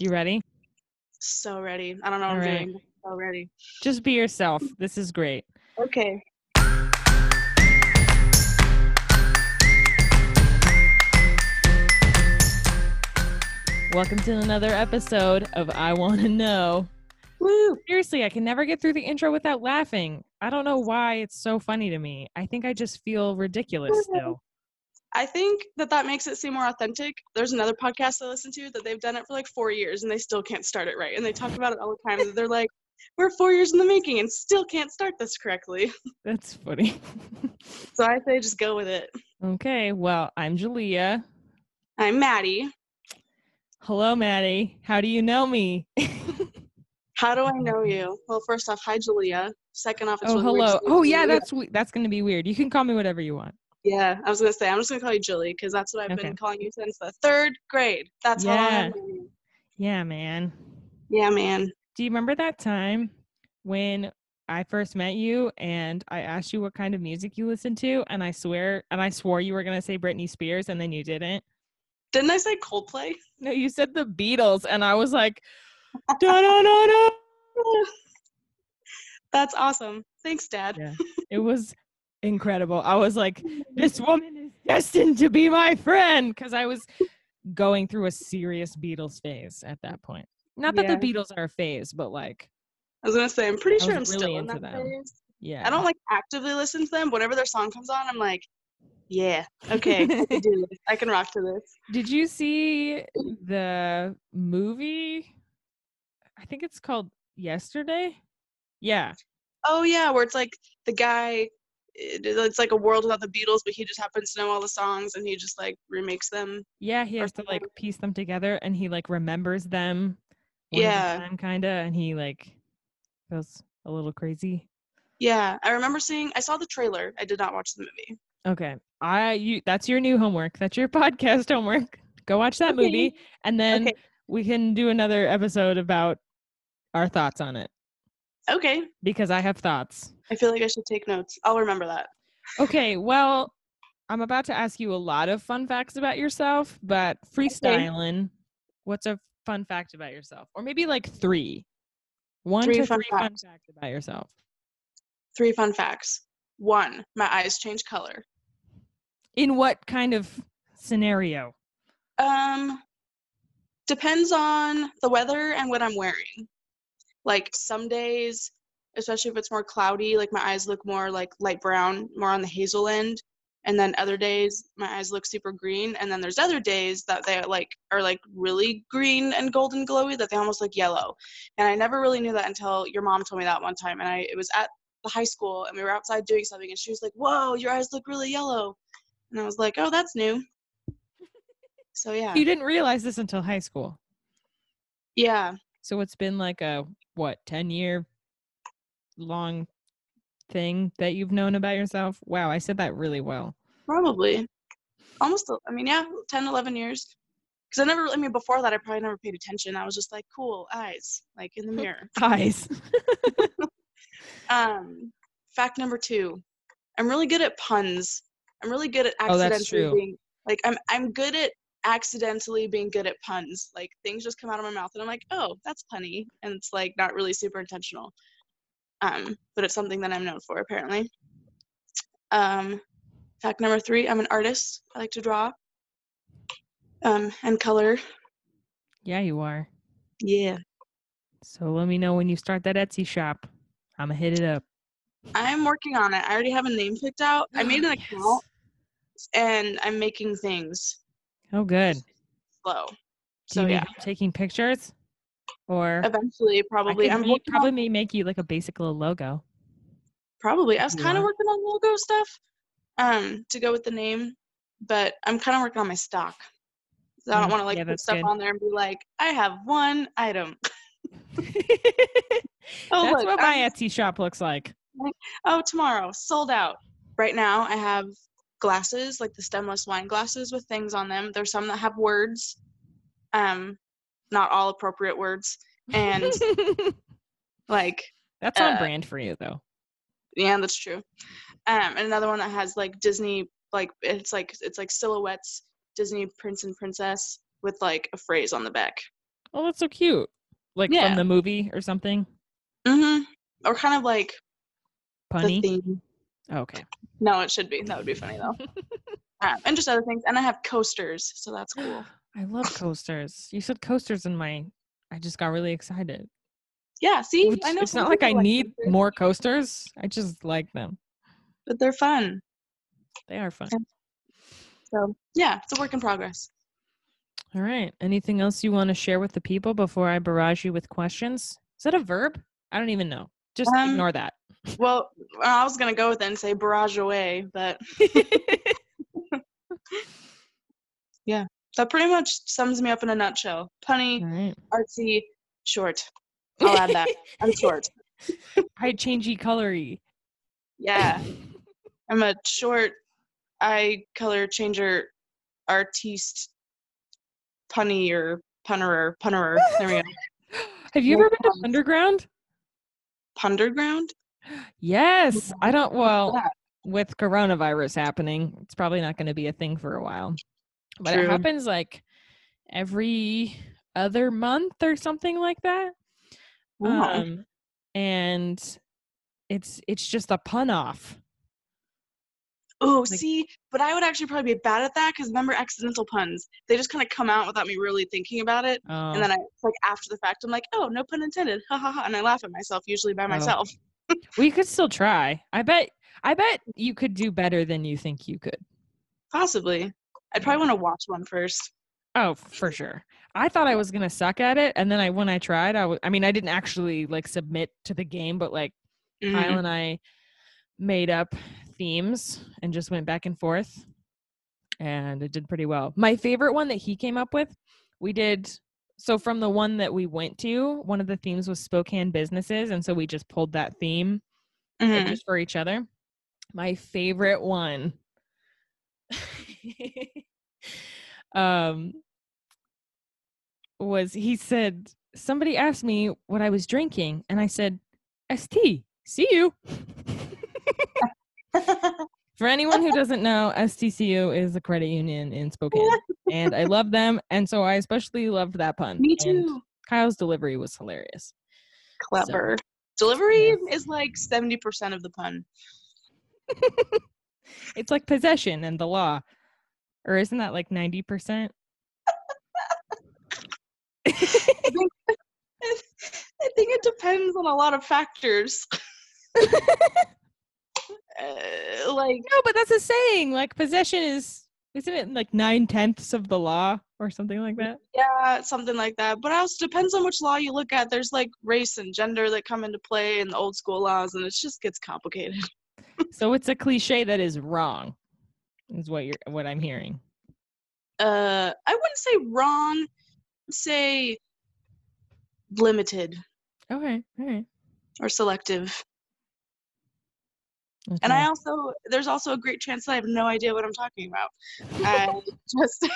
You ready? So ready. I don't know what All I'm right. doing. So ready. Just be yourself. This is great. Okay. Welcome to another episode of I Want to Know. Woo. Seriously, I can never get through the intro without laughing. I don't know why it's so funny to me. I think I just feel ridiculous still. I think that that makes it seem more authentic. There's another podcast I listen to that they've done it for like four years and they still can't start it right. And they talk about it all the time. They're like, we're four years in the making and still can't start this correctly. That's funny. So I say just go with it. okay, well, I'm Julia. I'm Maddie. Hello, Maddie. How do you know me? How do I know you? Well, first off, hi Julia. Second off, it's oh, hello. Oh, yeah, that's we- that's going to be weird. You can call me whatever you want. Yeah. I was gonna say I'm just gonna call you Julie because that's what I've Okay. been calling you since the third grade. That's Yeah. I've known. Yeah, man. Yeah, man. Do you remember that time when I first met you and I asked you what kind of music you listened to and I swear and I swore you were going to say Britney Spears and then you didn't? Didn't I say Coldplay? No, you said the Beatles and I was like da da da da. That's awesome. Thanks, Dad. Yeah. It was incredible. I was like this woman is destined to be my friend cuz I was going through a serious Beatles phase at that point. Not that Yeah. the Beatles are a phase, but like I was gonna say I'm pretty I sure I'm was still really in into that them. phase. yeah. I don't like actively listen to them. Whenever their song comes on, I'm like, yeah, okay, I can do this. I can rock to this. Did you see the movie? I think it's called Yesterday. Yeah. Oh yeah, where it's like the guy. It- It's like a world without the Beatles, but he just happens to know all the songs and he just like remakes them. Yeah, he has to like piece them together and he like remembers them Yeah. time kinda and he like goes a little crazy. Yeah, I remember seeing. I saw the trailer. I did not watch the movie. Okay. I you that's your new homework. That's your podcast homework. Go watch that Okay. movie and then Okay. we can do another episode about our thoughts on it Okay, because I have thoughts. I feel like I should take notes. I'll remember that. Okay, well, I'm about to ask you a lot of fun facts about yourself, but freestyling, what's a fun fact about yourself? Or maybe like three. One Three to fun three fun facts. facts about yourself. Three fun facts. One, my eyes change color. In what kind of scenario? Um, depends on the weather and what I'm wearing. Like some days, especially if it's more cloudy, like my eyes look more like light brown, more on the hazel end. And then other days, my eyes look super green. And then there's other days that they like are like really green and golden glowy that they almost look yellow. And I never really knew that until your mom told me that one time. And I it was at the high school and we were outside doing something and she was like, "Whoa, your eyes look really yellow." And I was like, "Oh, that's new." So yeah. You didn't realize this until high school. Yeah. So it's been like a what, 10 year long thing that you've known about yourself? Wow, I said that really well. Probably. Almost, I mean, yeah, 10, 11 years. Because I never, I mean, before that, I probably never paid attention. I was just like, cool, eyes, like in the mirror. Eyes. Um, fact number two I'm really good at puns. I'm really good at Oh, that's accidentally true. being, like, I'm, I'm good at accidentally being good at puns. Like, things just come out of my mouth, and I'm like, oh, that's punny. And it's, like, not really super intentional. Um, but it's something that I'm known for, apparently. Um, fact number three I'm an artist. I like to draw um, and color. Yeah, you are. Yeah. So let me know when you start that Etsy shop. I'm gonna hit it up. I'm working on it. I already have a name picked out. I made an Yes. account and I'm making things Oh, good. slow. Do So yeah, taking pictures, or eventually probably I'm working probably on, may make you like a basic little logo. probably I was kind of working on logo stuff um to go with the name, but I'm kind of working on my stock. So I Mm, don't want to like yeah, put stuff good. on there and be like, I have one item. Oh, That's look, what my I'm- Etsy shop looks like. oh tomorrow sold out right now i have glasses like the stemless wine glasses with things on them there's some that have words um not all appropriate words and like That's on uh, brand for you, though. yeah that's true um and another one that has like disney like it's like it's like silhouettes disney prince and princess with like a phrase on the back Oh, that's so cute. Like Yeah. from the movie or something. Mm-hmm. Or kind of like Punny. the theme. Okay. No, it should be. That would be funny though. um, and just other things. And I have coasters, so that's cool. I love coasters. You said coasters in my. I just got really excited. Yeah, see, Which- I know it's not like I people need coasters, more coasters. I just like them. but they're fun. They are fun. So yeah, it's a work in progress. All right. Anything else you want to share with the people before I barrage you with questions? Is that a verb? I don't even know. Just Um, ignore that. Well, I was gonna go with it and say barrage away, but yeah, that pretty much sums me up in a nutshell. Punny, right. artsy, short. I'll add that. I'm short. High changey colory. Yeah, I'm a short eye color changer artiste, punny or punnerer, punnerer. There we go. Have you ever been to Underground? Punderground. Yes. I don't. Well, with coronavirus happening, it's probably not going to be a thing for a while. But it happens like every other month or something like that. Wow. Um, and it's it's just a pun off. Oh, Like- see, but I would actually probably be bad at that because remember accidental puns? They just kind of come out without me really thinking about it, Oh, and then I like after the fact, I'm like, oh, no pun intended, ha ha ha, and I laugh at myself usually by Oh. myself. we could still try. I bet. I bet you could do better than you think you could. Possibly. I'd probably want to watch one first. Oh, for sure. I thought I was gonna suck at it, and then I when I tried, I was. I mean, I didn't actually like submit to the game, but like Mhm. Kyle and I made up themes and just went back and forth, and it did pretty well. My favorite one that he came up with, we did. So from the one that we went to, one of the themes was Spokane businesses, and so we just pulled that theme Mhm. just for each other. My favorite one. um was he said somebody asked me what I was drinking and I said ST. See you. For anyone who doesn't know, STCU is a credit union in Spokane. and I love them and so I especially loved that pun. Me And too. Kyle's delivery was hilarious. Clever. Delivery is like 70% of the pun. It's like possession and the law. Or isn't that like 90%? I think it depends on a lot of factors. Uh, like, No, but that's a saying. Like possession is isn't it like nine tenths of the law or something like that? yeah, something like that. But it also depends on which law you look at. There's like race and gender that come into play in the old school laws, and it just gets complicated. so it's a cliche that is wrong. Is what you're what I'm hearing. Uh, I wouldn't say wrong, say limited Okay, all right. or selective. And. I also, there's also a great chance that I have no idea what I'm talking about. I just,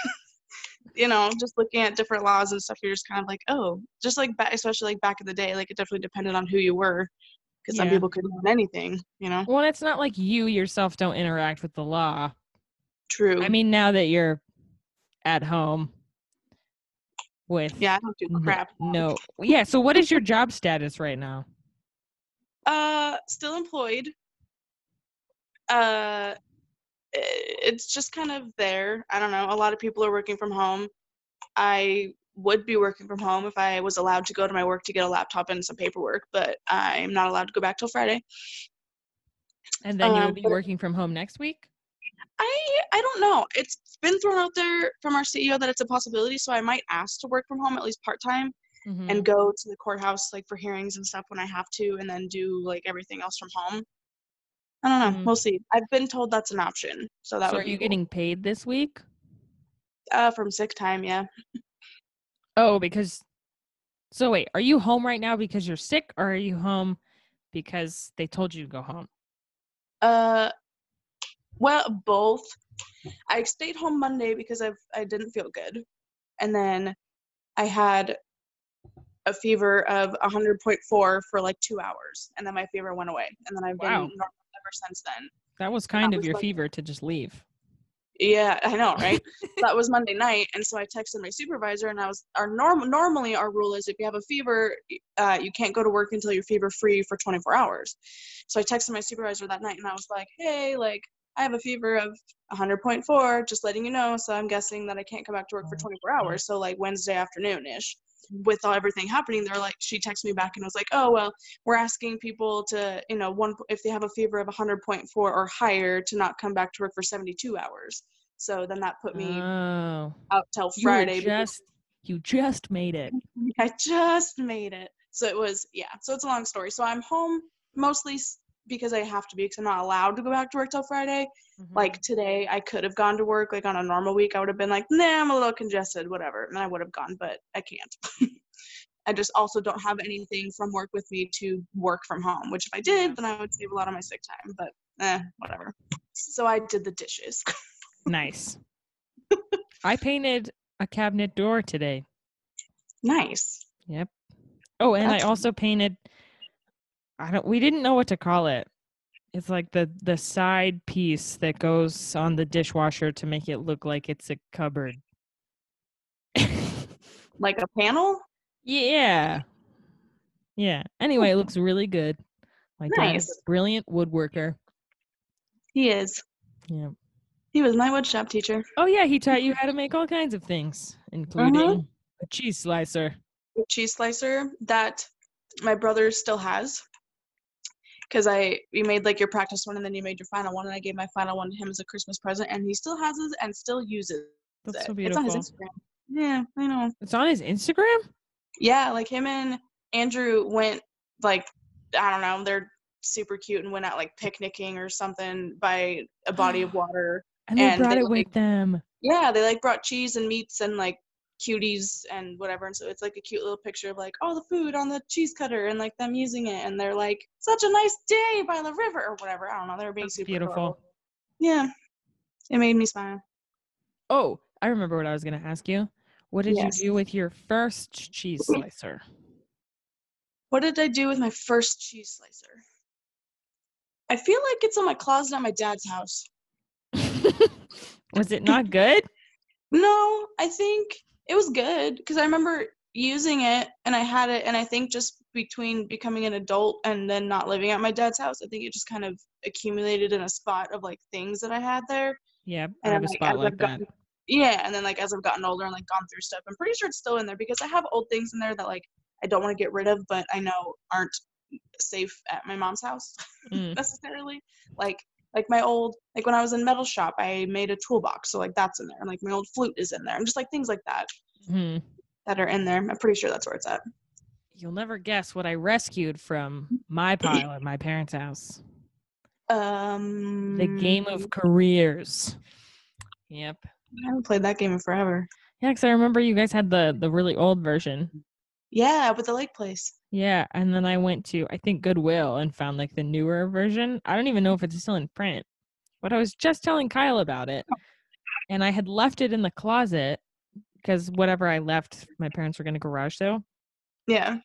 you know, just looking at different laws and stuff, you're just kind of like, oh, just like, especially like back in the day, like it definitely depended on who you were. Because some people couldn't learn anything, you know? well, it's not like you yourself don't interact with the law. True. I mean, now that you're at home with yeah, I don't do crap. no, yeah. So what is your job status right now? Uh, still employed. Uh, it's just kind of there. I don't know. A lot of people are working from home. I would be working from home if I was allowed to go to my work to get a laptop and some paperwork, but I'm not allowed to go back till Friday. And then you Um, will be working from home next week. I I don't know. It's been thrown out there from our CEO that it's a possibility, so I might ask to work from home at least part time Mhm. and go to the courthouse like for hearings and stuff when I have to, and then do like everything else from home. I don't know. Mm. We'll see. I've been told that's an option, so that so would are you cool. getting paid this week? uh from sick time. Yeah. Oh, because so wait, are you home right now because you're sick, or are you home because they told you to go home? Uh, well, both. I stayed home Monday because I've I didn't feel good, and then I had a fever of 100.4 for like two hours, and then my fever went away, and then I've been Wow. normal ever since then. That was kind of was your like- fever to just leave. Yeah, I know, right? that was Monday night, and so I texted my supervisor, and I was our norm normally our rule is if you have a fever, uh, you can't go to work until you're fever free for 24 hours. So I texted my supervisor that night, and I was like, hey, like I have a fever of 100.4, just letting you know. So I'm guessing that I can't come back to work for 24 hours. So like Wednesday afternoon ish. With all everything happening, they're like, she texted me back and was like, oh well, we're asking people to, you know, one if they have a fever of 100.4 or higher to not come back to work for 72 hours. So then that put me Oh, out till you Friday. because just you just made it. I just made it. So it was, yeah. So it's a long story. So I'm home mostly because I have to be because I'm not allowed to go back to work till Friday. Mm-hmm. Like today, I could have gone to work like on a normal week. I would have been like, nah, I'm a little congested, whatever. And I would have gone, but I can't. I just also don't have anything from work with me to work from home, which if I did, then I would save a lot of my sick time, but eh, whatever. So I did the dishes. nice. I painted a cabinet door today. nice. Yep. Oh, and That's I also painted. I don't. We didn't know what to call it. It's like the the side piece that goes on the dishwasher to make it look like it's a cupboard. Like a panel? yeah. Yeah. Anyway, it looks really good. My dad is Nice. a brilliant woodworker. He is. Yeah. He was my woodshop teacher. Oh yeah, he taught you how to make all kinds of things, mm-hmm. including a cheese slicer. cheese slicer that my brother still has because I we made like your practice one and then you made your final one and I gave my final one to him as a Christmas present and he still has it and still uses That's it. so It's on his beautiful. Instagram. Yeah, I know. It's on his Instagram. Yeah, like him and Andrew went like I don't know, they're super cute and went out like picnicking or something by a body of water. And they And brought they, it with them. Yeah, they like brought cheese and meats and like cuties and whatever and so it's like a cute little picture of like all the food on the cheese cutter and like them using it and they're like such a nice day by the river or whatever i don't know They're being That's super beautiful. adorable. yeah it made me smile Oh, I remember what I was going to ask you. What did Yes. you do with your first cheese slicer? what did i do with my first cheese slicer i feel like it's in my closet at my dad's house was it not good? no i think it was good because i remember using it and i had it and i think just between becoming an adult and then not living at my dad's house i think it just kind of accumulated in a spot of like things that i had there Yeah, I And have a like, spot like that. gotten- yeah and then like as i've gotten older and like gone through stuff i'm pretty sure it's still in there because i have old things in there that like i don't want to get rid of but i know aren't safe at my mom's house Mm. necessarily like like my old like when i was in metal shop i made a toolbox so like that's in there and like my old flute is in there and just like things like that Hmm. that are in there i'm pretty sure that's where it's at You'll never guess what I rescued from my pile at my parents' house. um The game of careers. Yep. i haven't played that game in forever Yeah, because I remember you guys had the the really old version. yeah with the lake place Yeah, and then I went to I think Goodwill and found like the newer version. I don't even know if it's still in print. But I was just telling Kyle about it. Oh. And I had left it in the closet because whatever I left, my parents were going to garage sale. yeah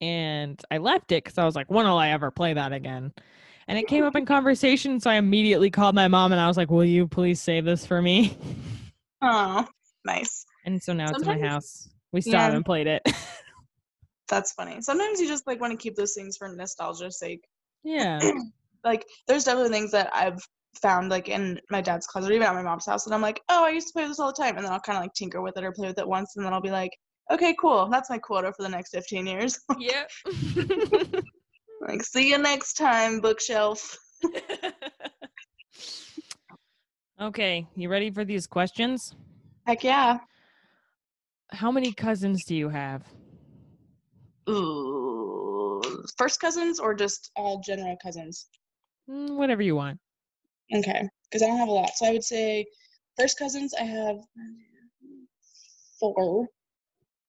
And I left it because I was like, when will I ever play that again? And it came up in conversation. So I immediately called my mom and I was like, will you please save this for me? oh nice And so now it's in my house. We still Yeah. haven't played it. That's funny. Sometimes you just like want to keep those things for nostalgia's sake. yeah. Like there's definitely things that I've found like in my dad's closet or even at my mom's house and I'm like, oh, I used to play this all the time. And then I'll kind of like tinker with it or play with it once and then I'll be like, okay, cool. That's my quota for the next 15 years. Yep. like, see you next time, bookshelf. okay, you ready for these questions? Heck yeah. How many cousins do you have? Ooh. First cousins or just all general cousins? Mm, whatever you want. Okay, because I don't have a lot. So I would say first cousins, I have four,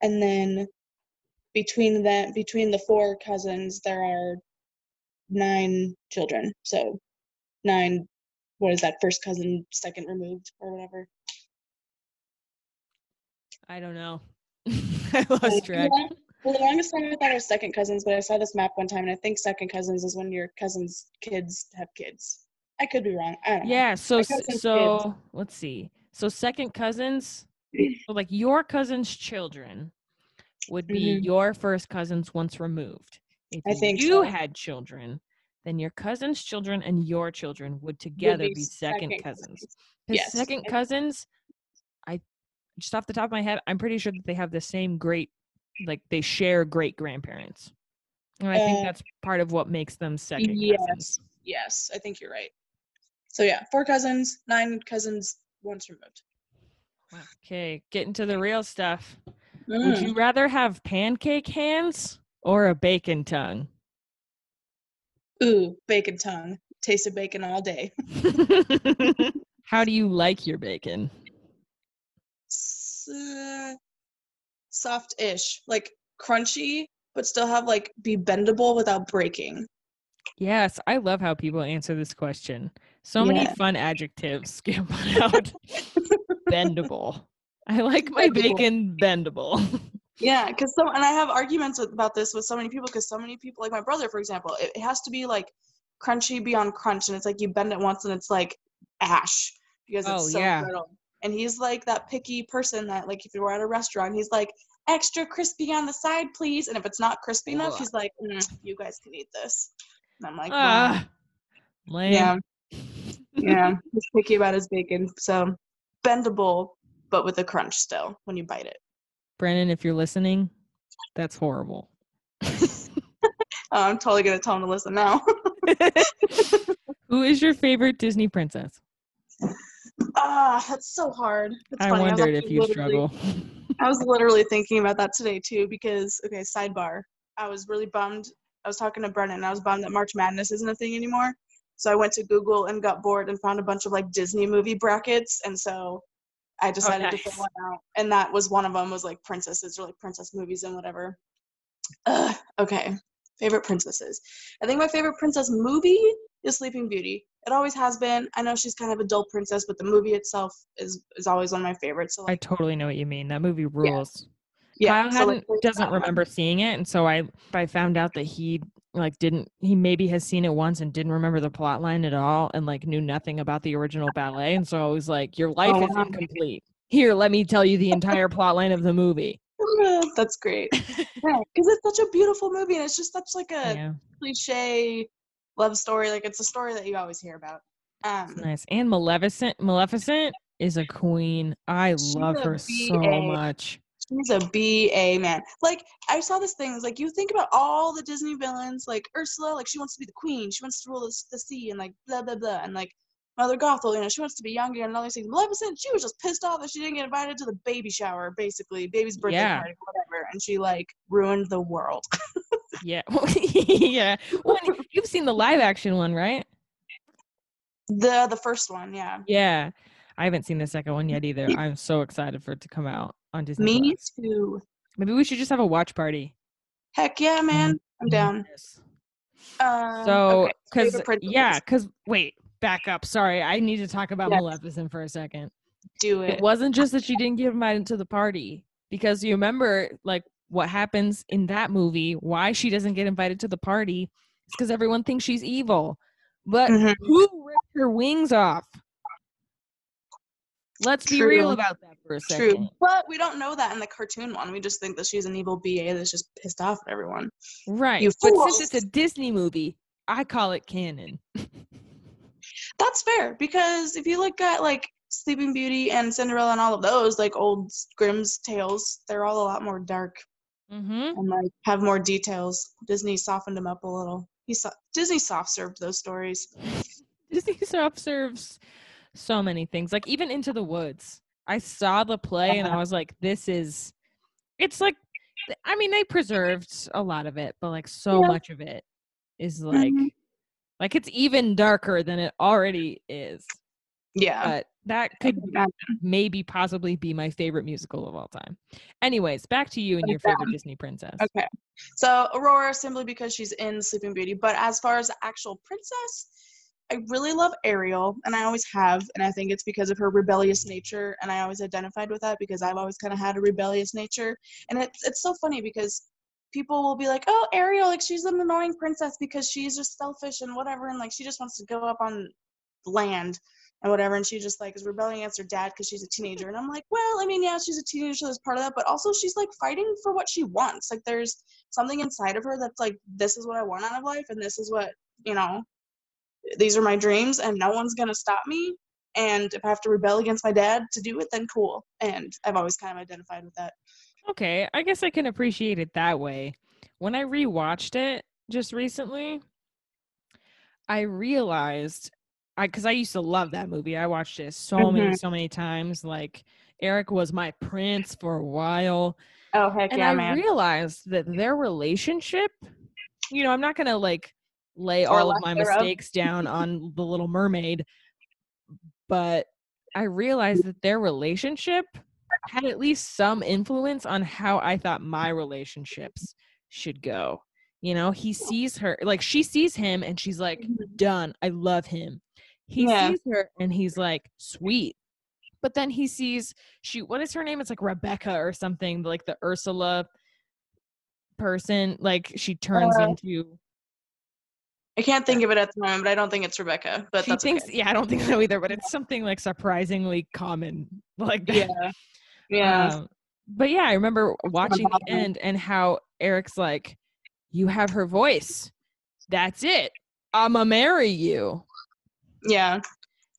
and then between that, between the four cousins, there are nine children. So nine. What is that? First cousin, second removed, or whatever. I don't know. I lost track. For the longest time, I thought it was second cousins, but I saw this map one time, and I think second cousins is when your cousins' kids have kids. I could be wrong. I don't know. Yeah. So so let's see. So second cousins, so like your cousin's children would be Mhm. your first cousins once removed. If I think you so. had children, then your cousin's children and your children would together be, second, cousins. Because Yes. second cousins, I just off the top of my head, I'm pretty sure that they have the same great, like they share great grandparents. And I think Uh, that's part of what makes them second Yes. cousins. Yes, I think you're right. So yeah, four cousins, nine cousins, once removed. Okay, getting to the real stuff. Would Mm. you rather have pancake hands or a bacon tongue? Ooh, bacon tongue. Taste of bacon all day. How do you like your bacon? Uh, soft-ish, like crunchy, but still have like be bendable without breaking. Yes, I love how people answer this question. So many fun adjectives get put out. bendable. I like my Bendable. bacon bendable. Yeah, because so and I have arguments with, about this with so many people because so many people, like my brother, for example, it, it has to be like crunchy beyond crunch, and it's like you bend it once and it's like ash because Oh, it's so yeah. brittle. And he's like that picky person that like if you were at a restaurant, he's like extra crispy on the side, please. And if it's not crispy enough, Ugh. he's like, "Mm, you guys can eat this. And I'm like, ah, lame. yeah, yeah. He's picky about his bacon, so bendable, but with a crunch still when you bite it. Brennan, if you're listening, that's horrible. Oh, I'm totally gonna tell him to listen now. Who is your favorite Disney princess? Ah, that's so hard. It's I funny, wondered if actually you struggle. I was literally thinking about that today too because okay, sidebar. I was really bummed. I was talking to Brennan and I was bummed that March Madness isn't a thing anymore. So I went to Google and got bored and found a bunch of like Disney movie brackets and so I decided to nice. fill one out. And that was one of them was like princesses or like princess movies and whatever. Ugh, okay. Favorite princesses. I think my favorite princess movie is Sleeping Beauty. It always has been. I know she's kind of a dull princess, but the movie itself is is always one of my favorites. So I totally know what you mean. That movie rules. yeah, Kyle so, like, doesn't remember seeing it, and so I I found out that he like didn't he maybe has seen it once and didn't remember the plot line at all, and like knew nothing about the original ballet, and so I was like, your life Oh, is wow. incomplete. Here, let me tell you the entire plot line of the movie. That's great. Yeah, because it's such a beautiful movie, and it's just such like a yeah, cliche love story. Like it's a story that you always hear about. Um, nice. And Maleficent, Maleficent is a queen. I love her so much. she's a BA man. Like I saw this thing. It's like you think about all the Disney villains, like Ursula, like she wants to be the queen. She wants to rule the, the sea, and like blah blah blah, and like Mother Gothel, you know, she wants to be younger and all these things. Maleficent, she was just pissed off that she didn't get invited to the baby shower, basically, baby's birthday Yeah. party, whatever, and she like ruined the world. Yeah, yeah. Well, you've seen the live action one, right? The the first one, yeah. Yeah. I haven't seen the second one yet either. I'm so excited for it to come out on Disney. Me Plus. too. Maybe we should just have a watch party. Heck yeah, man. I'm down. Yes. Um, So, because princesses. yeah, because wait, back up. Sorry, I need to talk about Yes. Maleficent for a second. do It it. wasn't just that she didn't get invited to the party because you remember like what happens in that movie. Why she doesn't get invited to the party is because everyone thinks she's evil. But Mhm. who ripped her wings off? Let's be real about that for a second. True, but we don't know that in the cartoon one. We just think that she's an evil BA that's just pissed off at everyone. Right. You but since it's a. Disney movie, I call it canon. That's fair because if you look at like Sleeping Beauty and Cinderella and all of those like old Grimm's tales, they're all a lot more dark Mm-hmm. and like have more details. Disney softened them up a little. He saw Disney soft served those stories. Disney soft serves so many things. Like even Into the Woods. I saw the play and I was like, this is it's like I mean, they preserved a lot of it, but like so Yeah. much of it is like Mhm. like it's even darker than it already is. Yeah. But that could maybe possibly be my favorite musical of all time. Anyways, back to you and your Yeah. favorite Disney princess. Okay. So Aurora simply because she's in Sleeping Beauty, but as far as the actual princess, I really love Ariel, and I always have, and I think it's because of her rebellious nature, and I always identified with that because I've always kind of had a rebellious nature, and it's it's so funny because people will be like, "Oh, Ariel, like she's an annoying princess because she's just selfish and whatever, and like she just wants to go up on land and whatever. And she just like is rebelling against her dad because she's a teenager. And I'm like, well, I mean, yeah, she's a teenager, so part of that, but also she's like fighting for what she wants. Like there's something inside of her that's like, this is what I want out of life, and this is what you know, these are my dreams, and no one's gonna stop me. And if I have to rebel against my dad to do it, then cool. And I've always kind of identified with that. Okay, I guess I can appreciate it that way. When I rewatched it just recently, I realized I because I used to love that movie. I watched it so many, Mhm. so many times. Like Eric was my prince for a while. Oh heck and yeah, I man. I realized that their relationship, you know, I'm not gonna like lay Or all of my mistakes down on the Little Mermaid, but I realized that their relationship had at least some influence on how I thought my relationships should go. You know, he sees her like she sees him and she's like, done. I love him. He Yeah. sees her and he's like, sweet. But then he sees she what is her name? It's like Rebecca or something, like the Ursula person. Like she turns Uh, into I can't think of it at the moment, but I don't think it's Rebecca. But she thinks okay. yeah, I don't think so either, but it's something like surprisingly common like that. Yeah. Yeah. Um, but yeah, I remember watching the end and how Eric's like, You have her voice. That's it. I'ma marry you. Yeah.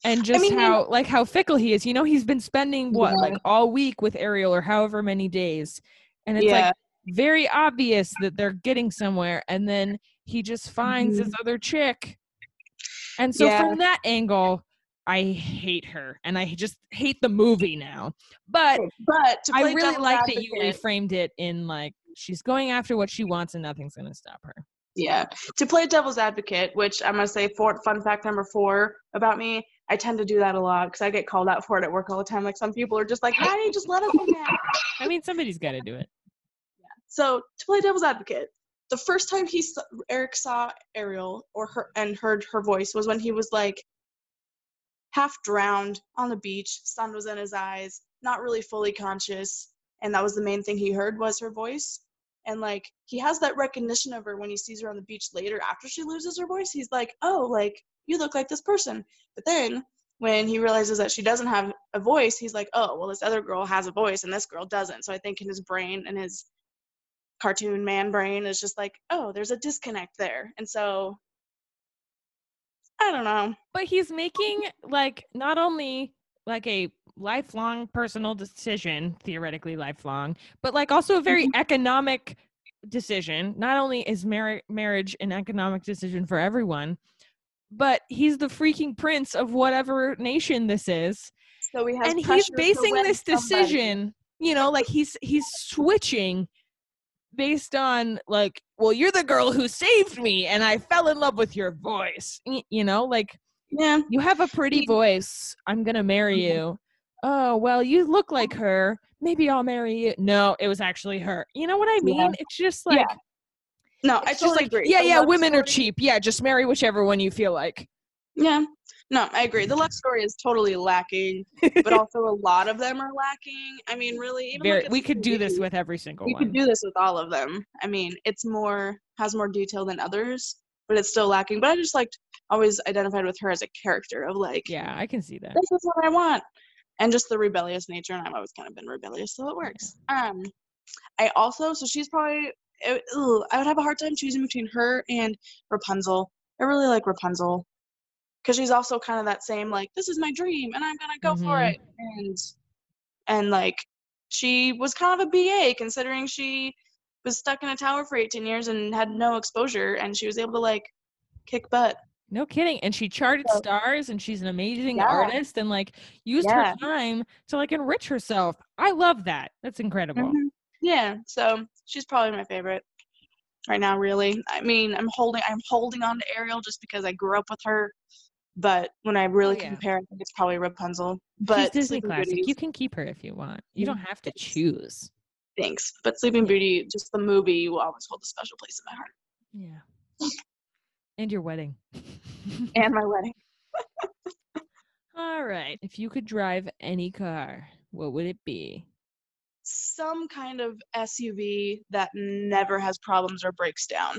and just mean, how like how fickle he is you know he's been spending what Yeah. like all week with ariel or however many days and it's yeah. like very obvious that they're getting somewhere and then he just finds Mhm. this other chick and so Yeah. from that angle i hate her and i just hate the movie now but but i really like that you reframed it in like she's going after what she wants and nothing's gonna stop her Yeah. To play devil's advocate, which I'm going to say for fun fact number four about me, I tend to do that a lot because I get called out for it at work all the time. Like some people are just like, Maddie, just let us in i mean somebody's gotta do it Yeah. So to play devil's advocate, the first time he saw, Eric saw Ariel or her and heard her voice was when he was like half drowned on the beach, sun was in his eyes, not really fully conscious, and that was the main thing he heard was her voice. And like he has that recognition of her when he sees her on the beach later after she loses her voice. He's like, "Oh, like you look like this person." But then when he realizes that she doesn't have a voice, he's like, "Oh, well this other girl has a voice and this girl doesn't." So I think in his brain and his cartoon man brain is just like, oh, there's a disconnect there. And so I don't know. but he's making like not only like a lifelong personal decision theoretically lifelong but like also a very mm-hmm. economic decision not only is mar- marriage an economic decision for everyone but he's the freaking prince of whatever nation this is So he and he's basing this somebody. decision you know like he's he's switching based on like well you're the girl who saved me and i fell in love with your voice you know like Yeah. you have a pretty voice. I'm gonna marry Mhm. you. Oh, well, you look like her. Maybe I'll marry you. No, it was actually her. You know what I mean? Yeah. It's just like Yeah. No, I it's just totally like, agree. Yeah, The yeah, women are cheap. Yeah, just marry whichever one you feel like. Yeah. No, I agree. The love story is totally lacking, but also a lot of them are lacking. I mean, really, even Very, we could do this with every single We one. could do this with all of them. I mean, it's more has more detail than others, but it's still lacking. But I just liked always identified with her as a character of like, yeah, I can see that. this is what I want. And just the rebellious nature, and I've always kind of been rebellious, so it works. Um, I also, so she's probably, it, I would have a hard time choosing between her and Rapunzel. I really like Rapunzel because she's also kind of that same like, this is my dream, and I'm gonna go for Mhm. it, and and like she was kind of a BA considering she was stuck in a tower for 18 years and had no exposure, and she was able to like kick butt. No kidding. And she charted stars and she's an amazing Yeah. artist and like used Yeah. her time to like enrich herself. I love that. That's incredible. Mhm. Yeah, so she's probably my favorite right now. Really, I mean, I'm holding I'm holding on to Ariel just because I grew up with her. But when I really yeah. compare, I think it's probably Rapunzel. She's But Disney classic. You can keep her if you want. You don't have to choose. Thanks. But Sleeping Beauty, just the movie, will always hold a special place in my heart. Yeah. And your wedding. And my wedding. All right. If you could drive any car, what would it be? Some kind of SUV that never has problems or breaks down,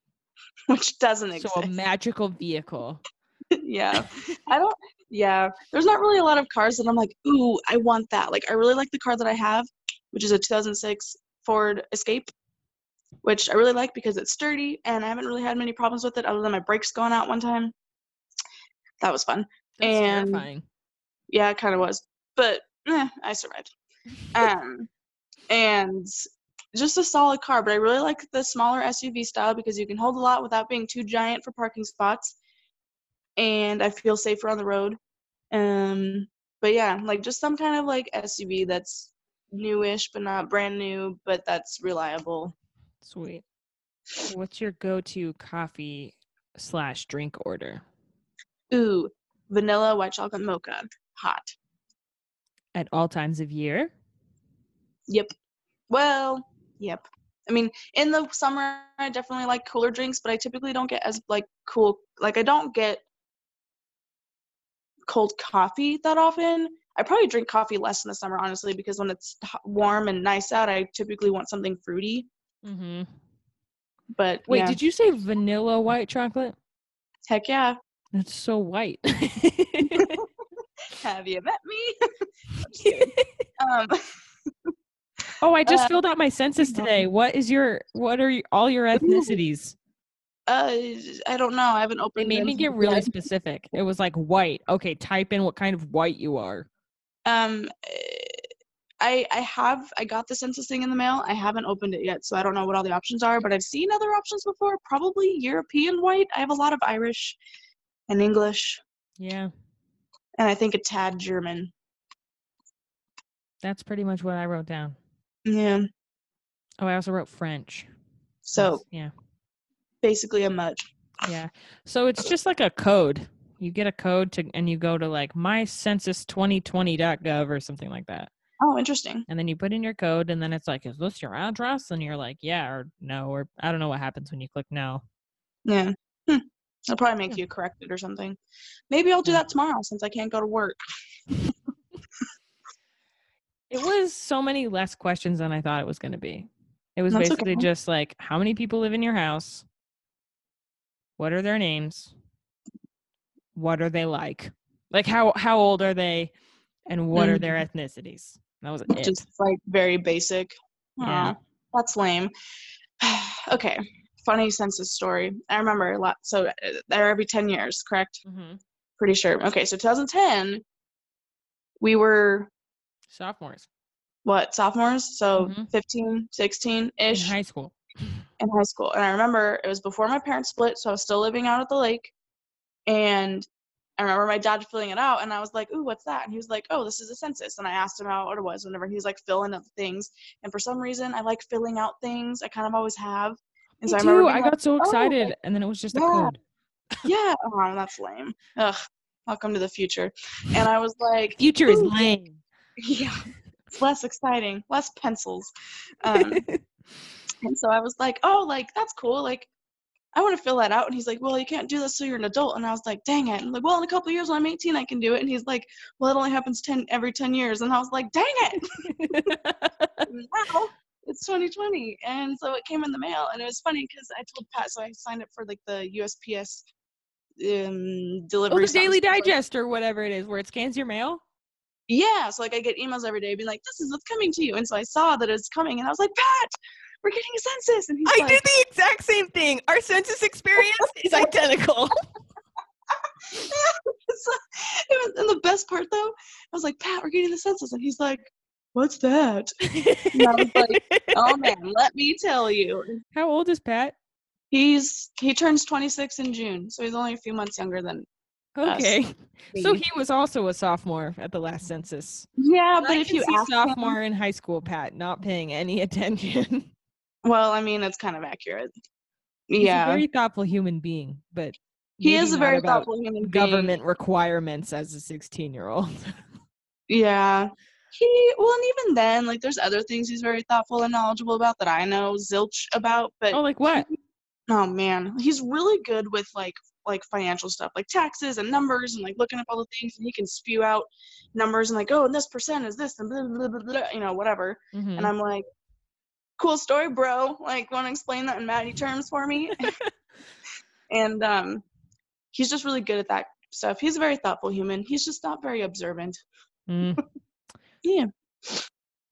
which doesn't exist. So a magical vehicle. yeah. I don't yeah. There's not really a lot of cars that I'm like, ooh, I want that. Like I really like the car that I have, which is a 2006 Ford Escape, which I really like because it's sturdy and I haven't really had many problems with it other than my brakes going out one time. That was fun. That's And- terrifying. Yeah, it kind of was, but eh, I survived. Um, and just a solid car, but I really like the smaller SUV style because you can hold a lot without being too giant for parking spots, and I feel safer on the road. Um, but yeah, like just some kind of like SUV that's newish but not brand new, but that's reliable. Sweet. What's your go-to coffee slash drink order Ooh, vanilla white chocolate mocha, hot. at all times of year? Yep. Well, yep. I mean, in the summer, I definitely like cooler drinks, but I typically don't get as like cool. Like I don't get cold coffee that often. I probably drink coffee less in the summer, honestly, because when it's warm and nice out, I typically want something fruity. Mm-hmm. But Wait, yeah, did you say vanilla white chocolate? heck yeah. That's so white. Have you met me? I'm just kidding. um, oh, I just Uh, filled out my census today. What is your what are you, all your ethnicities? uh, I don't know. I haven't opened. made me get really specific. It was like white. Okay, type in what kind of white you are. Um, I I have I got the census thing in the mail. I haven't opened it yet, so I don't know what all the options are. But I've seen other options before. Probably European white. I have a lot of Irish, and English, Yeah, and I think a tad German. that's pretty much what I wrote down. Yeah. Oh, I also wrote French. So That's- yeah, basically a mutt. yeah. So it's just like a code. You get a code to, and you go to like mycensus2020.gov or something like that. Oh, interesting. And then you put in your code, and then it's like, is this your address? And you're like, yeah or no, or I don't know what happens when you click no. Yeah. Hmm. It'll probably make you correct it or something. Maybe I'll do that tomorrow since I can't go to work. It was so many less questions than I thought it was going to be. It was That's basically okay. just like, how many people live in your house? What are their names? What are they like? Like how how old are they? And what are their ethnicities? That was it. Just like very basic. Yeah. Aw, that's lame. okay. Funny census story. I remember a lot. So uh, they're every 10 years, correct? Mhm. Pretty sure. Okay, so 2010, we were Sophomores what, sophomores? So Mhm. 15, 16 ish high school. in high school. And I remember it was before my parents split, so I was still living out at the lake. And I remember my dad filling it out, and I was like, "Ooh, what's that?" And he was like, "Oh, this is a census." And I asked him out what it was. Whenever he was like filling up things, and for some reason, I like filling out things. I kind of always have. And so I remember too. being I like, got so "Oh, excited, and then it was just a yeah." code. "Yeah, oh, that's lame." Ugh, welcome to the future. And I was like, Future is lame. "Yeah, it's less exciting, less pencils." Um, And so I was like, oh, like, that's cool. Like, I want to fill that out. And he's like, well, you can't do this till you're an adult. And I was like, dang it. I'm like, well, in a couple of years when I'm 18, I can do it. And he's like, well, it only happens 10 every 10 years. And I was like, dang it. now it's 2020. And so it came in the mail. And it was funny because I told Pat, so I signed up for like the USPS um, oh, the Daily like- Digest or whatever it is, where it scans your mail. Yeah. So like I get emails every day being like, this is what's coming to you. And so I saw that it was coming. And I was like, Pat, we're getting a census. And he's I like, did the exact same thing. Our census experience is identical. so, it was, and the best part though, I was like, Pat, we're getting the census, and he's like, What's that? And I was like, Oh man, let me tell you. How old is Pat? He's he turns 26 in June, so he's only a few months younger than us. Okay. So he was also a sophomore at the last census. yeah, And but I if can you see ask him, sophomore in high school, Pat, not paying any attention. Well, I mean, it's kind of accurate. He's yeah, a very thoughtful human being, but he is a very thoughtful human being. government requirements as a 16 year old. Yeah. He well, and even then, like, there's other things he's very thoughtful and knowledgeable about that I know zilch about, but oh, like what? Oh man, he's really good with like like financial stuff, like taxes and numbers, and like looking up all the things, and he can spew out numbers and like, oh, and this percent is this, and blah blah blah, blah you know, whatever. Mhm. And I'm like, cool story, bro. Like, want to explain that in Maddie terms for me? and um, he's just really good at that stuff. He's a very thoughtful human. He's just not very observant. Mm. Yeah.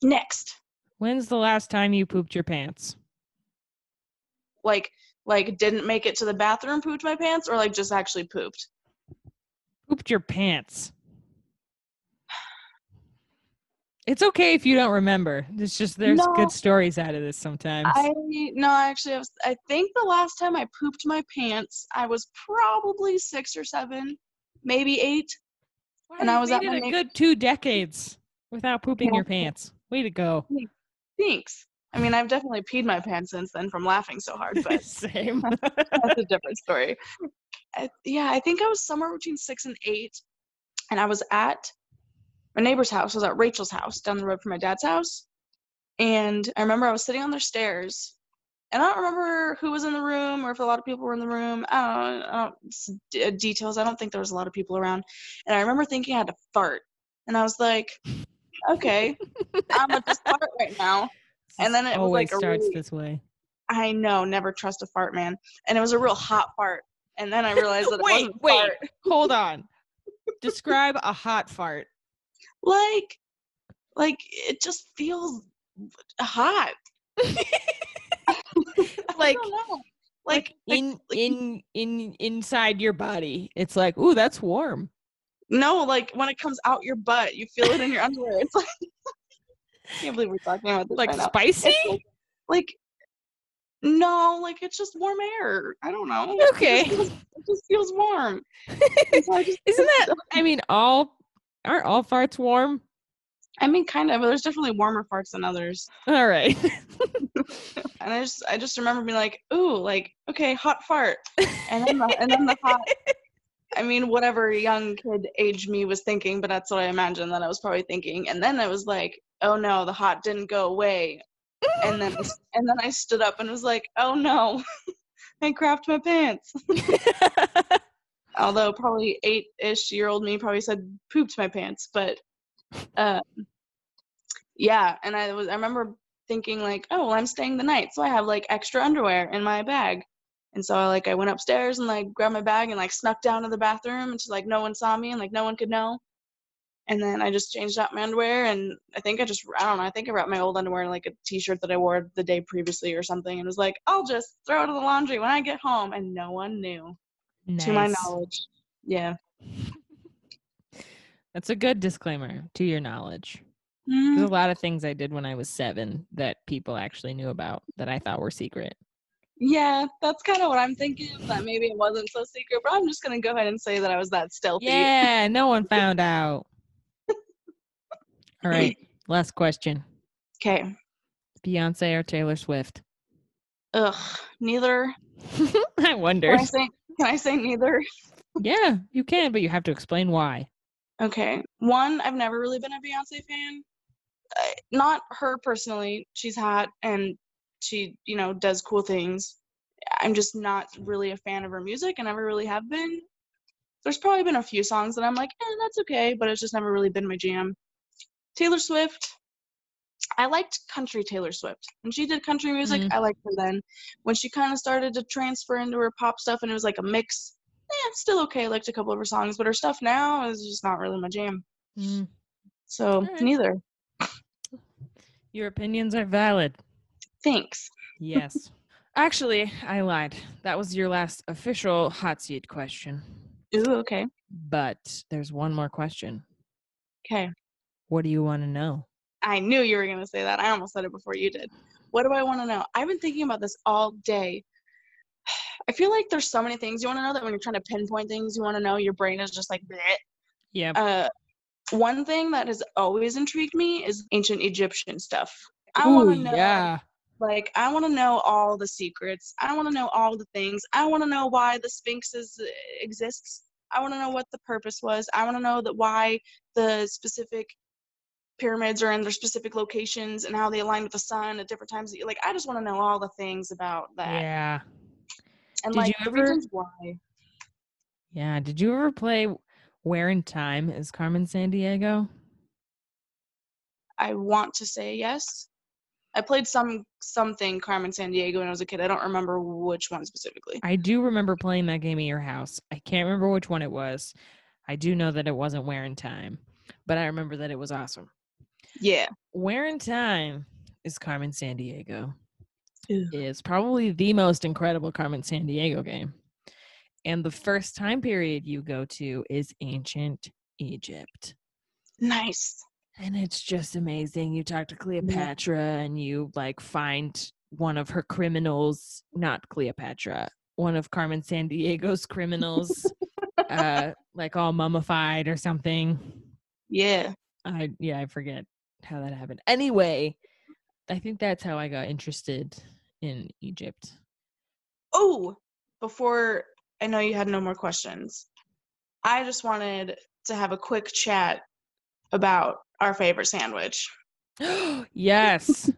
Next, When's the last time you pooped your pants? like like didn't make it to the bathroom, pooped my pants, or like just actually pooped. Pooped your pants. It's okay if you don't remember. It's just there's No. good stories out of this sometimes. I no, actually, I, was, I think the last time I pooped my pants, I was probably six or seven, maybe eight. and I was at a good two decades without pooping Yeah. your pants. Way to go. Thanks. I mean, I've definitely peed my pants since then from laughing so hard, but Same. that's a different story. I, yeah, I think I was somewhere between six and eight, and I was at my neighbor's house. I was at Rachel's house down the road from my dad's house, and I remember I was sitting on their stairs, and I don't remember who was in the room or if a lot of people were in the room. I don't, know, I don't d- uh, details. I don't think there was a lot of people around, and I remember thinking I had to fart, and I was like, okay, I'm gonna just fart right now. And then it was always like a starts really- this way. I know, never trust a fart, man. And it was a real hot fart. And then I realized that it Wait, wasn't wait. Hold on. Describe a hot fart. Like, like it just feels hot. Like- I don't know. Like, in like- in in inside your body. It's like, ooh, that's warm. no, like when it comes out your butt, you feel it in your underwear. It's like I can't believe we're talking about this Like right spicy? Like, like no, like it's just warm air. I don't know. It Okay. just feels, it just feels warm. So just- Isn't that I mean all aren't all farts warm? I mean, kind of, but there's definitely warmer farts than others. All right. and I just I just remember being like, ooh, like okay, hot fart, and then the, and then the hot. I mean, whatever young kid age me was thinking, but that's what I imagined that I was probably thinking. And then I was like, oh no, the hot didn't go away. And then and then I stood up and was like, oh no, I crapped my pants. Although probably eight-ish year old me probably said pooped my pants, but um, yeah. And I was I remember thinking like, oh, well, I'm staying the night, so I have like extra underwear in my bag. And so I like I went upstairs and like grabbed my bag and like snuck down to the bathroom and just like no one saw me and like no one could know. And then I just changed out my underwear and I think I just I don't know I think I wrapped my old underwear in like a t-shirt that I wore the day previously or something and was like I'll just throw it in the laundry when I get home and no one knew to my knowledge. Yeah. That's a good disclaimer to your knowledge. Mm, There's a lot of things I did when I was seven that people actually knew about that I thought were secret. Yeah, that's kind of what I'm thinking. That maybe it wasn't so secret, but I'm just gonna go ahead and say that I was that stealthy. Yeah, no one found out. All right, last question. Okay. Beyonce or Taylor Swift? Ugh. Neither. I wonder. wondered. I say? Can I say neither? Yeah, you can, but you have to explain why. Okay. One, I've never really been a Beyonce fan. Uh, not her personally. She's hot and she, you know, does cool things. I'm just not really a fan of her music. I never really have been. There's probably been a few songs that I'm like, eh, that's okay, but it's just never really been my jam. Taylor Swift. I liked country Taylor Swift. When she did country music, Mhm. I liked her then. When she kind of started to transfer into her pop stuff and it was like a mix, eh, still okay. I liked a couple of her songs, but her stuff now is just not really my jam. Mm, So Alright. neither. your opinions are valid. Thanks. Yes. Actually, I lied. That was your last official hot seat question. Ooh, okay. But there's one more question. Okay. What do you want to know? I knew you were gonna say that. I almost said it before you did. What do I want to know? I've been thinking about this all day. I feel like there's so many things you want to know that when you're trying to pinpoint things you want to know, your brain is just like, Bleh. Yeah. uh, one thing that has always intrigued me is ancient Egyptian stuff. I want to know, yeah. like, I want to know all the secrets. I want to know all the things. I want to know why the Sphinx is, exists. I want to know what the purpose was. I want to know that why the specific pyramids are in their specific locations and how they align with the sun at different times. Like, I just want to know all the things about that. Yeah. And Did like you the ever- why. Yeah. Did you ever play Where in Time is Carmen Sandiego? I want to say yes. I played some something Carmen Sandiego when I was a kid. I don't remember which one specifically. I do remember playing that game at your house. I can't remember which one it was. I do know that it wasn't Where in Time, but I remember that it was awesome. Yeah. Where in Time is Carmen Sandiego. Is probably the most incredible Carmen Sandiego game. And the first time period you go to is ancient Egypt. Nice. And it's just amazing. You talk to Cleopatra and you like find one of her criminals, not Cleopatra, one of Carmen Sandiego's criminals, uh, like all mummified or something. Yeah. I yeah, I forget how that happened. Anyway, I think that's how I got interested in Egypt. Oh, before I know you had no more questions. I just wanted to have a quick chat about our favorite sandwich. yes.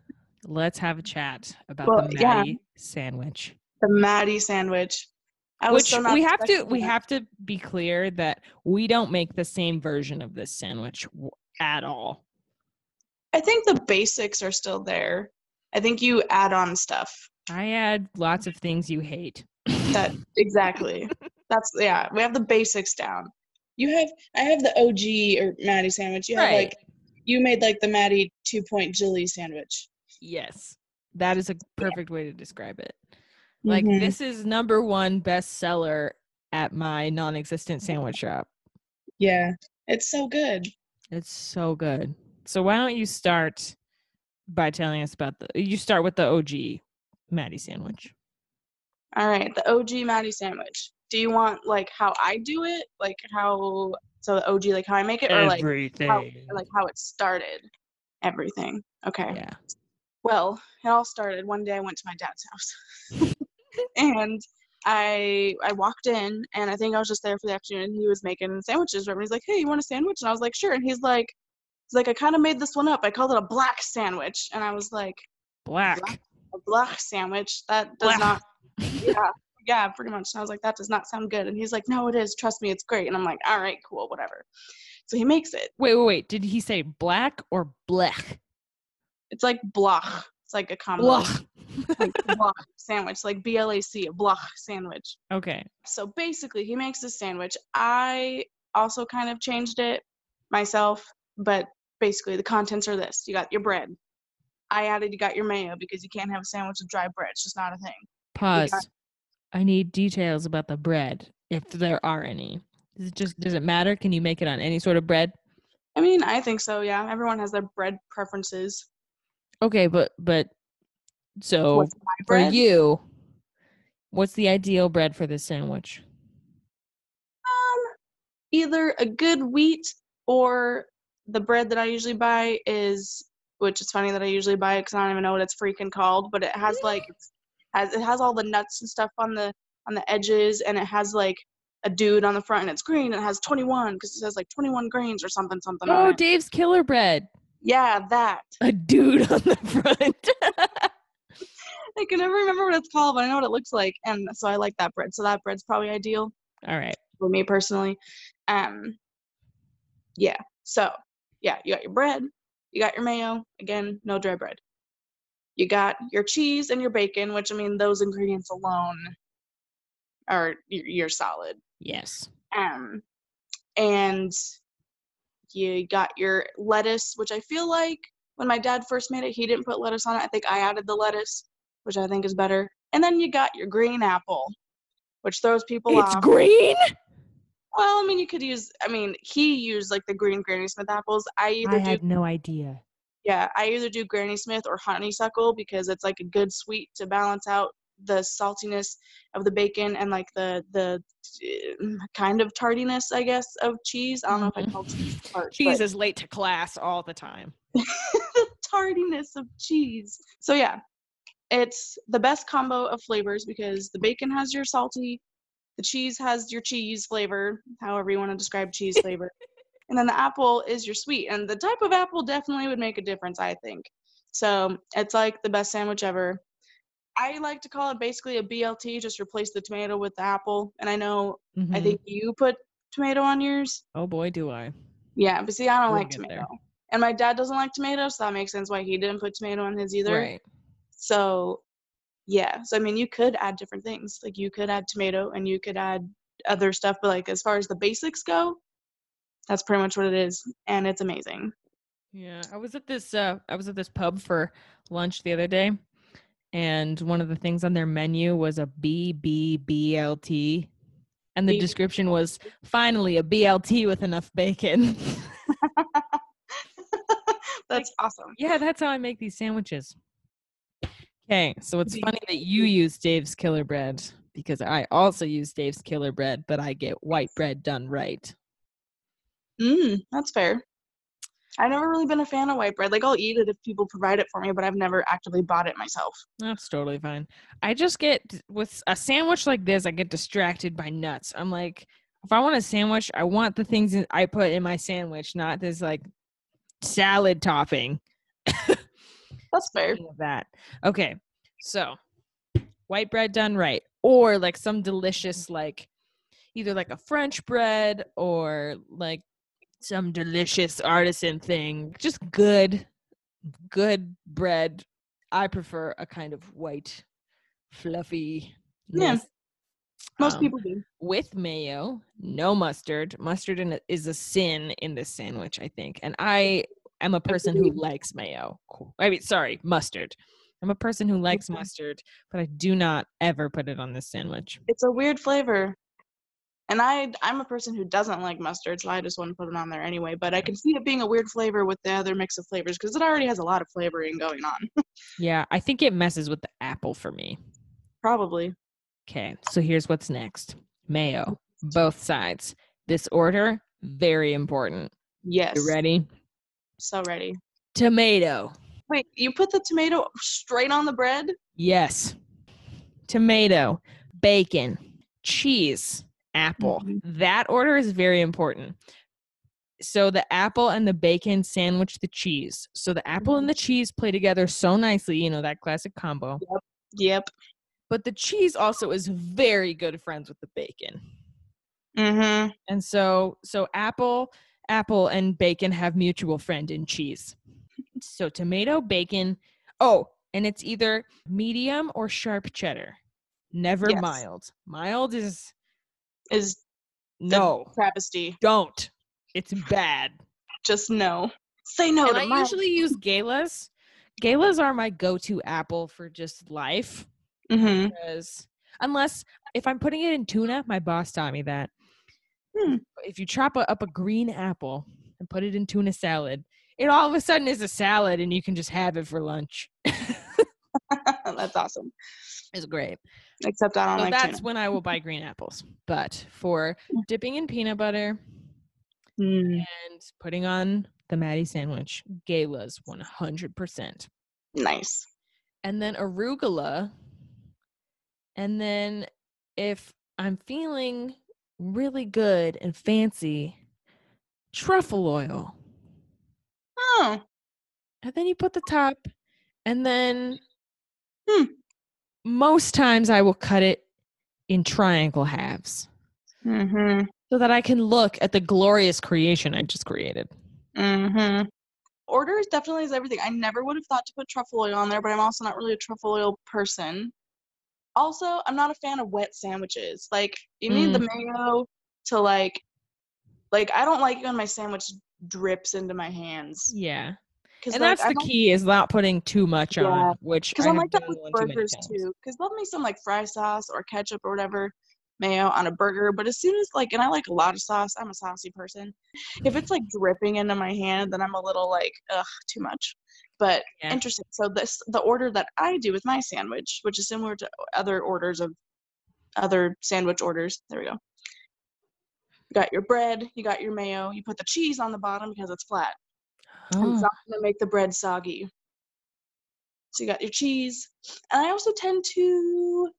Let's have a chat about Well, the yeah. Sandwich. The Maddie sandwich. I Which we have to expecting we have to be clear that we don't make the same version of this sandwich at all. I think the basics are still there. I think you add on stuff. I add lots of things you hate. That exactly. That's yeah. We have the basics down. You have I have the OG or Maddie sandwich. You have Right. like you made like the Maddie two point Jilly sandwich. Yes. That is a perfect way to describe it. Like Mhm. this is number one bestseller at my non-existent sandwich shop. Yeah, it's so good. It's so good. So why don't you start by telling us about the you start with the OG Maddie sandwich. All right, the OG Maddie sandwich. Do you want like how I do it, like how so the OG like how I make it, or like Everything. how, like how it started? Everything. Okay. yeah. Well, it all started one day I went to my dad's house. and I I walked in and I think I was just there for the afternoon and he was making sandwiches and he's like, Hey, you want a sandwich? And I was like, Sure. And he's like he's like, I kinda made this one up. I called it a black sandwich and I was like, Black. A black sandwich? That does Black. not Yeah. Yeah, pretty much. And I was like, that does not sound good. And he's like, no, it is. Trust me, it's great. And I'm like, all right, cool, whatever. So he makes it. Wait, wait, wait. Did he say black or blech? It's like blach. It's like a combo. Blech. Like blach sandwich, like B L A C, a blach sandwich. Okay. So basically, he makes this sandwich. I also kind of changed it myself, but basically, the contents are this: you got your bread. I added you got your mayo because you can't have a sandwich with dry bread. It's just not a thing. Pause. I need details about the bread, if there are any. Does it just does it matter? Can you make it on any sort of bread? I mean, I think so. Yeah, everyone has their bread preferences. Okay, but but so for you, what's the ideal bread for this sandwich? Um, either a good wheat or the bread that I usually buy is, which is funny that I usually buy it because I don't even know what it's freaking called, but it has like has it has all the nuts and stuff on the on the edges, and it has like a dude on the front, and it's green, and it has 21 because it says like 21 grains or something something. Oh. Dave's Killer Bread. yeah, that. A dude on the front. I can never remember what it's called, but I know what it looks like, and so I like that bread. So that bread's probably ideal. All right. for me personally. Um, yeah. So yeah, you got your bread, you got your mayo. Again, no dry bread. You got your cheese and your bacon, which I mean, those ingredients alone are you're, solid. Yes. Um, and you got your lettuce, which I feel like when my dad first made it, he didn't put lettuce on it. I think I added the lettuce, which I think is better. And then you got your green apple, which throws people It's off. green. Well, I mean, you could use. I mean, he used like the green Granny Smith apples. I either I do, had no idea. yeah, I either do Granny Smith or honeysuckle because it's like a good sweet to balance out the saltiness of the bacon and like the the uh, kind of tardiness, I guess, of cheese. I don't know if I Mhm. call cheese tart, Cheese but is late to class all the time. the tardiness of cheese. So yeah, it's the best combo of flavors because the bacon has your salty, the cheese has your cheese flavor, however you want to describe cheese flavor, and then the apple is your sweet. And the type of apple definitely would make a difference, I think. So it's like the best sandwich ever. I like to call it basically a BLT, just replace the tomato with the apple. And I know I Mhm. think you put tomato on yours. Oh boy, do I. Yeah, but see, I don't We'll like tomato. there. And my dad doesn't like tomatoes, so that makes sense why he didn't put tomato on his either. Right. So, yeah. So I mean, you could add different things. Like you could add tomato, and you could add other stuff. But like as far as the basics go, that's pretty much what it is, and it's amazing. Yeah, I was at this uh I was at this pub for lunch the other day and one of the things on their menu was a BBBLT and the B- description was finally a BLT with enough bacon. that's awesome. yeah, that's how I make these sandwiches. Okay, so it's funny that you use Dave's Killer Bread because I also use Dave's Killer Bread, but I get white bread done right. Mm, that's fair. I've never really been a fan of white bread. Like I'll eat it if people provide it for me, but I've never actively bought it myself. That's totally fine. I just get with a sandwich like this, I get distracted by nuts. I'm like, if I want a sandwich, I want the things I put in my sandwich, not this like salad topping. That's fair. Of that. Okay. So white bread done right. Or like some delicious like either like a French bread or like some delicious artisan thing. Just good, good bread. I prefer a kind of white, fluffy. Yeah. Most Um, people do. with mayo, no mustard. Mustard in it is a sin in this sandwich, I think. And I am a person who likes mayo. I mean, sorry, mustard. I'm a person who likes mm-hmm. mustard, but I do not ever put it on this sandwich. It's a weird flavor. And I I'm a person who doesn't like mustard, so I just wouldn't put it on there anyway. But I can see it being a weird flavor with the other mix of flavors because it already has a lot of flavoring going on. Yeah, I think it messes with the apple for me. Probably. Okay, so here's what's next mayo, both sides. This order, very important. Yes. You ready? So ready. Tomato. Wait, you put the tomato straight on the bread? Yes. Tomato, bacon, cheese, apple. Mhm. That order is very important. So the apple and the bacon sandwich the cheese. So the apple and the cheese play together so nicely, you know, that classic combo. Yep. But the cheese also is very good friends with the bacon. Mm-hmm. And so so apple, apple and bacon have mutual friend in cheese. So tomato, bacon. Oh, and it's either medium or sharp cheddar. Never Yes. mild. Mild is Is no. travesty. Don't. It's bad. Just no. Say no and I my usually use galas. Galas are my go-to apple for just life mm-hmm. because unless if I'm putting it in tuna, my boss taught me that. Hmm. If you chop a, up a green apple and put it in tuna salad, it all of a sudden is a salad and you can just have it for lunch. That's awesome. it's great. Except I don't So like that's tuna. when I will buy green apples. But for dipping in peanut butter Mm, and putting on the Maddie sandwich, galas 100%. nice. and then arugula. And then if I'm feeling really good and fancy, truffle oil. Oh, And then you put the top, and then Hmm. most times I will cut it in triangle halves mm-hmm. so that I can look at the glorious creation I just created. Mm-hmm. Orders definitely is everything. I never would have thought to put truffle oil on there, but I'm also not really a truffle oil person. Also, I'm not a fan of wet sandwiches. Like you need the mm. mayo to like like I don't like when my sandwich drips into my hands. Yeah. And like, that's I the key is not putting too much Yeah, on, which Because I I'm like that with too burgers too. Because love me some like fry sauce or ketchup or whatever mayo on a burger. But as soon as like, and I like a lot of sauce. I'm a saucy person. If it's like dripping into my hand, then I'm a little like, ugh, too much. But Yeah. interesting. So this the order that I do with my sandwich, which is similar to other orders of other sandwich orders. There we go. You got your bread, you got your mayo, you put the cheese on the bottom because it's flat. And Oh, it's not going to make the bread soggy. So you got your cheese. And I also tend to,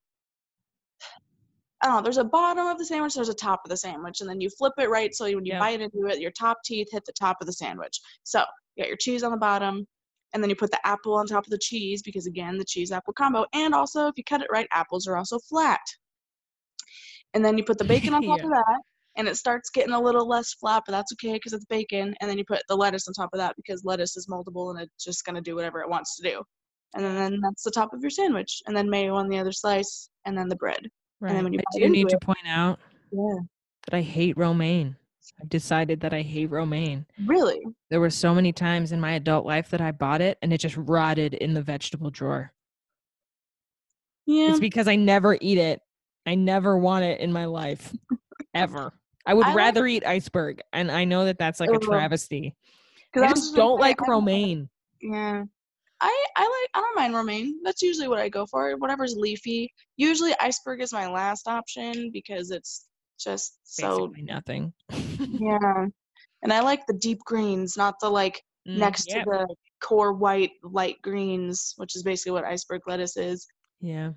I don't know, there's a bottom of the sandwich, there's a top of the sandwich. And then you flip it right so when you Yep. bite into it, your top teeth hit the top of the sandwich. So you got your cheese on the bottom. And then you put the apple on top of the cheese because, again, the cheese apple combo. And also, if you cut it right, apples are also flat. And then you put the bacon on top Yeah. of that. and it starts getting a little less flat, but that's okay because it's bacon. And then you put the lettuce on top of that because lettuce is moldable and it's just gonna do whatever it wants to do. And then, that's the top of your sandwich, and then mayo on the other slice, and then the bread. Right. then when you I do need into to point out Yeah. that I hate romaine. I've decided that I hate romaine. Really? There were so many times in my adult life that I bought it and it just rotted in the vegetable drawer. Yeah. It's because I never eat it. I never want it in my life, ever. I would I like- rather eat iceberg, and I know that that's like a travesty. I just don't say, like romaine. Yeah. I I like I don't mind romaine. That's usually what I go for. Whatever's leafy. Usually iceberg is my last option because it's just so nothing. yeah. And I like the deep greens, not the like Mm, next yep, to the core white light greens, which is basically what iceberg lettuce is. Yeah.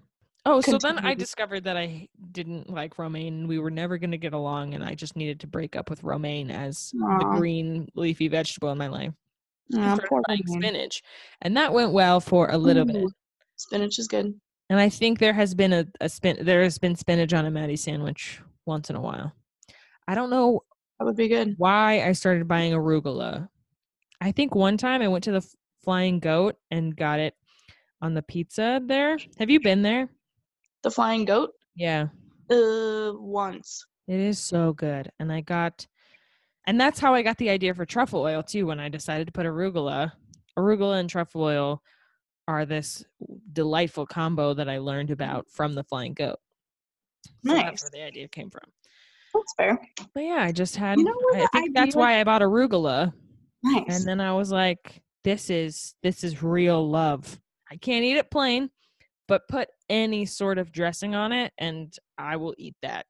Oh, so then I discovered that I didn't like romaine we were never going to get along and I just needed to break up with romaine as the green leafy vegetable in my life. Poor spinach. And that went well for a little bit. Spinach is good. And I think there has been a, a spin there has been spinach on a Maddie sandwich once in a while. I don't know That would be good. why I started buying arugula. I think one time I went to the Flying Goat and got it on the pizza there. Have you been there? The flying goat? Yeah. Uh once. It is so good. And I got and that's how I got the idea for truffle oil too when I decided to put arugula. Arugula and truffle oil are this delightful combo that I learned about from the Flying Goat. So Nice. that's where the idea came from. That's fair. But yeah, I just had You know what I the think that's why I bought arugula. Nice. And then I was like, this is this is real love. I can't eat it plain, but put any sort of dressing on it and I will eat that.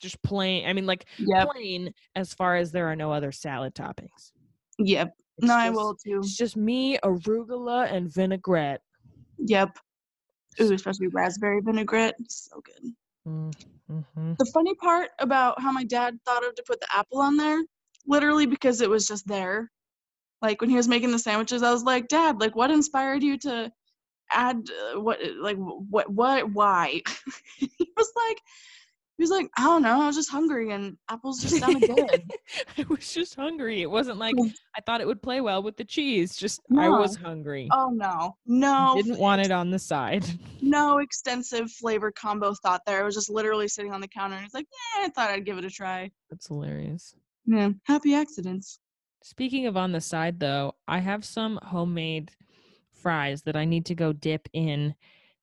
Just plain. I mean like yep. plain as far as there are no other salad toppings. Yep. It's no, I just- will too. It's just me, arugula, and vinaigrette. Yep. Ooh, especially raspberry vinaigrette. So good. Mm-hmm. The funny part about how my dad thought of to put the apple on there, literally because it was just there. Like when he was making the sandwiches, I was like, "Dad, like what inspired you to add uh, what like what what why?" he was like he was like, "I don't know, I was just hungry and apples just sounded good." I was just hungry. It wasn't like Mm. I thought it would play well with the cheese. Just I was hungry. oh no. No. Didn't want it on the side. no extensive flavor combo thought there. I was just literally sitting on the counter and it's like, yeah, I thought I'd give it a try. That's hilarious. Yeah. Happy accidents. Speaking of on the side, though, I have some homemade fries that I need to go dip in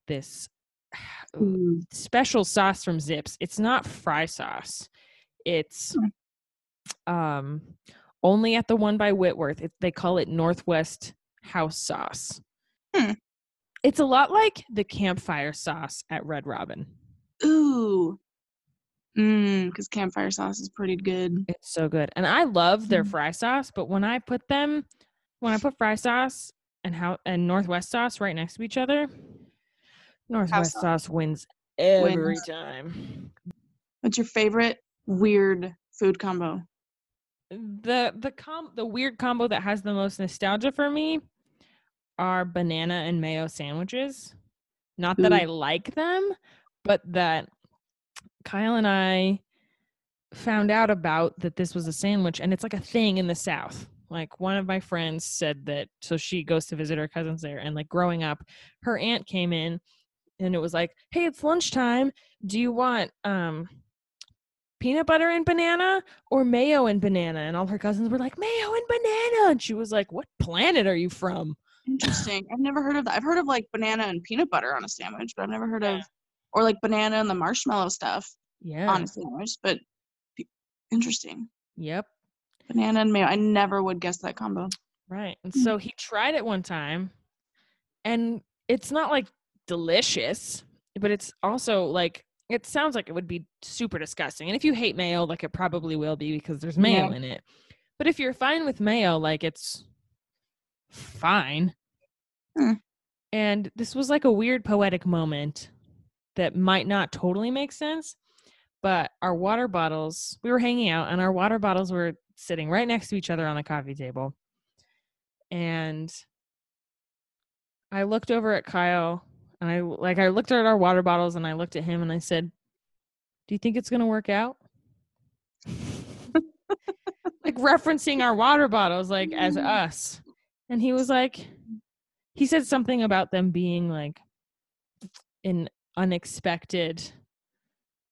this Ooh. special sauce from Zips. It's not fry sauce. It's um only at the one by Whitworth. It, they call it Northwest House Sauce. Hmm. It's a lot like the campfire sauce at Red Robin. Ooh. Mmm, because campfire sauce is pretty good. It's so good. And I love their Mm. fry sauce, but when I put them when I put fry sauce and how and Northwest sauce right next to each other, Northwest sauce. wins every Wins. time. What's your favorite weird food combo? The the com the weird combo that has the most nostalgia for me are banana and mayo sandwiches. Not that Ooh. I like them, but that Kyle and I found out about that this was a sandwich and it's like a thing in the South. Like one of my friends said that so she goes to visit her cousins there and like growing up, her aunt came in and it was like, "Hey, it's lunchtime. Do you want um peanut butter and banana or mayo and banana?" And all her cousins were like, "Mayo and banana." And she was like, "What planet are you from?" Interesting. I've never heard of that. I've heard of like banana and peanut butter on a sandwich, but I've never heard of or like banana and the marshmallow stuff Yeah. on a sandwich. But interesting. Yep. Banana and mayo. I never would guess that combo. Right. And Mm. so he tried it one time and it's not like delicious, but it's also like it sounds like it would be super disgusting. And if you hate mayo, like it probably will be because there's mayo Yeah. in it. But if you're fine with mayo, like it's fine. Hmm. And this was like a weird poetic moment that might not totally make sense, but our water bottles, we were hanging out and our water bottles were sitting right next to each other on the coffee table. And I looked over at Kyle and I like I looked at our water bottles and I looked at him and I said, "Do you think it's going to work out?" like referencing our water bottles like as Mm. us. And he was like he said something about them being like an unexpected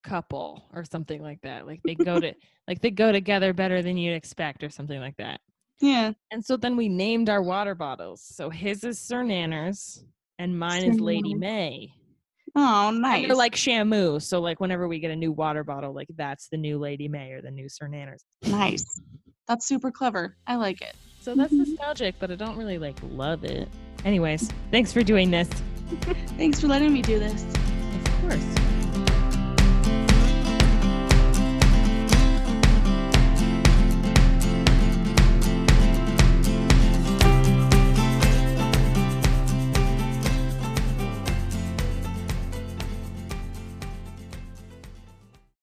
couple or something like that. Like they go to like they go together better than you'd expect or something like that. Yeah. And so then we named our water bottles. So his is Sir Nanners and mine is Lady May. Oh, And nice. they're like Shamu. So like whenever we get a new water bottle, like that's the new Lady May or the new Sir Nanners. nice. That's super clever. I like it. So that's Mhm. nostalgic, but I don't really like love it. Anyways, thanks for doing this. Thanks for letting me do this. Of course.